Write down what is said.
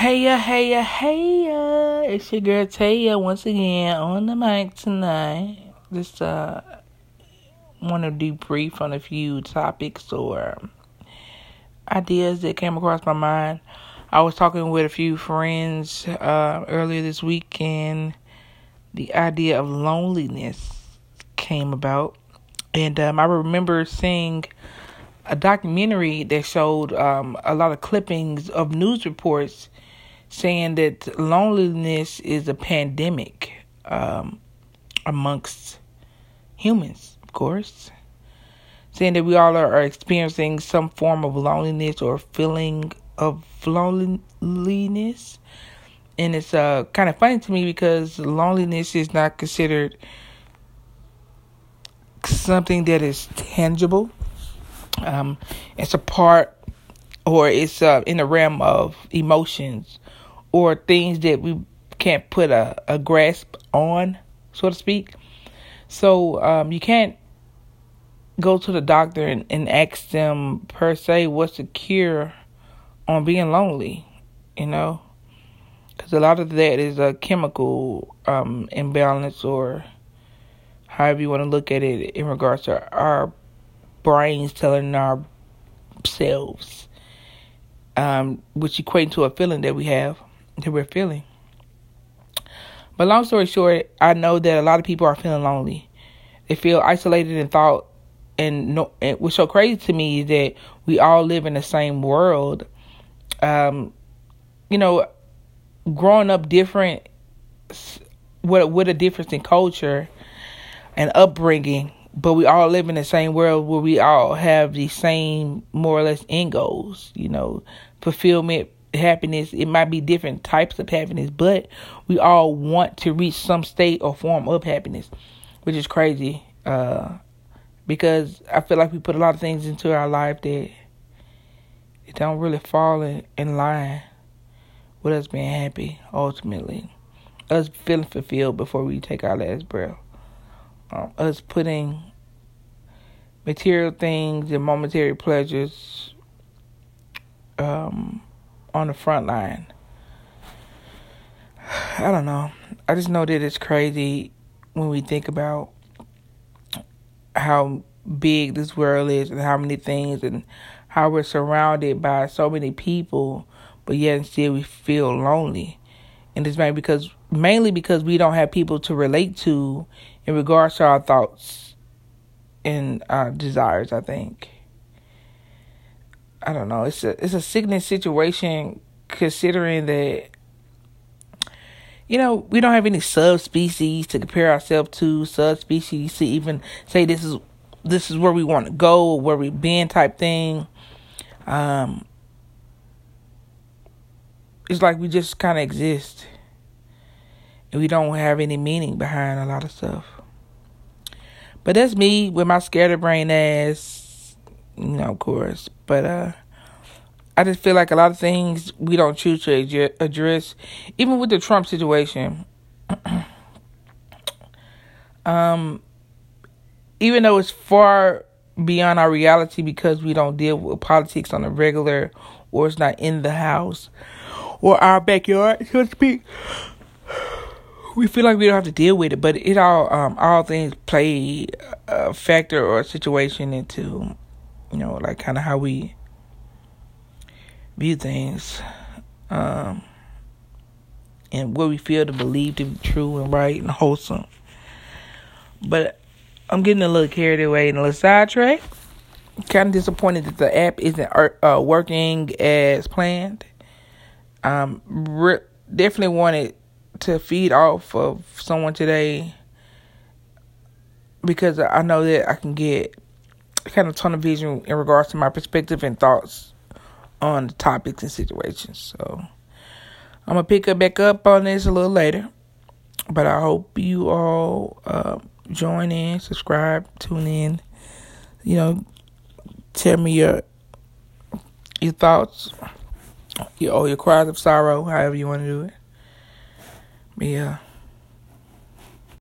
Hey hey hey ya. It's your girl Taya once again on the mic tonight. Just uh want to debrief on a few topics or ideas that came across my mind. I was talking with a few friends uh, earlier this week, and the idea of loneliness came about. And um, I remember seeing a documentary that showed um, a lot of clippings of news reports saying that loneliness is a pandemic um, amongst humans, of course. Saying that we all are experiencing some form of loneliness or feeling of loneliness. And it's uh, kind of funny to me because loneliness is not considered something that is tangible. Um, it's a part or it's uh, in the realm of emotions or things that we can't put a, a grasp on, so to speak. So um, you can't go to the doctor and, and ask them per se what's the cure on being lonely, you know? Because a lot of that is a chemical um, imbalance or however you want to look at it in regards to our brains telling ourselves, um, which equate to a feeling that we have, that we're feeling. But long story short, I know that a lot of people are feeling lonely. They feel isolated and thought, and, no, and what's so crazy to me is that we all live in the same world. Um, you know, growing up different, with with a difference in culture and upbringing, but we all live in the same world where we all have the same more or less end goals. You know, fulfillment, happiness. It might be different types of happiness, but we all want to reach some state or form of happiness, which is crazy. Uh, because I feel like we put a lot of things into our life that it don't really fall in, in line with us being happy ultimately. Us feeling fulfilled before we take our last breath. Um, us putting material things and momentary pleasures um, on the front line. I don't know. I just know that it's crazy when we think about how big this world is and how many things and how we're surrounded by so many people, but yet still we feel lonely. And it's mainly because mainly because we don't have people to relate to in regards to our thoughts and our desires, I think. I don't know. It's a it's a sickening situation considering that you know, we don't have any subspecies to compare ourselves to, subspecies to even say this is this is where we want to go where we've been type thing. Um it's like we just kind of exist. And we don't have any meaning behind a lot of stuff. But that's me with my scatterbrain ass, you know, of course. But uh I just feel like a lot of things we don't choose to address, even with the Trump situation. um, even though it's far beyond our reality because we don't deal with politics on a regular, or it's not in the house or our backyard, so to speak. We feel like we don't have to deal with it, but it all um all things play a factor or a situation into, you know, like kind of how we view things um, and what we feel to believe to be true and right and wholesome. But I'm getting a little carried away and a little sidetracked. Kind of disappointed that the app isn't uh, working as planned. Um, re- definitely wanted to feed off of someone today because I know that I can get kind of tunnel vision in regards to my perspective and thoughts on the topics and situations. So I'm gonna pick up back up on this a little later. But I hope you all uh, join in, subscribe, tune in. You know, tell me your your thoughts, your or your cries of sorrow, however you want to do it. But yeah.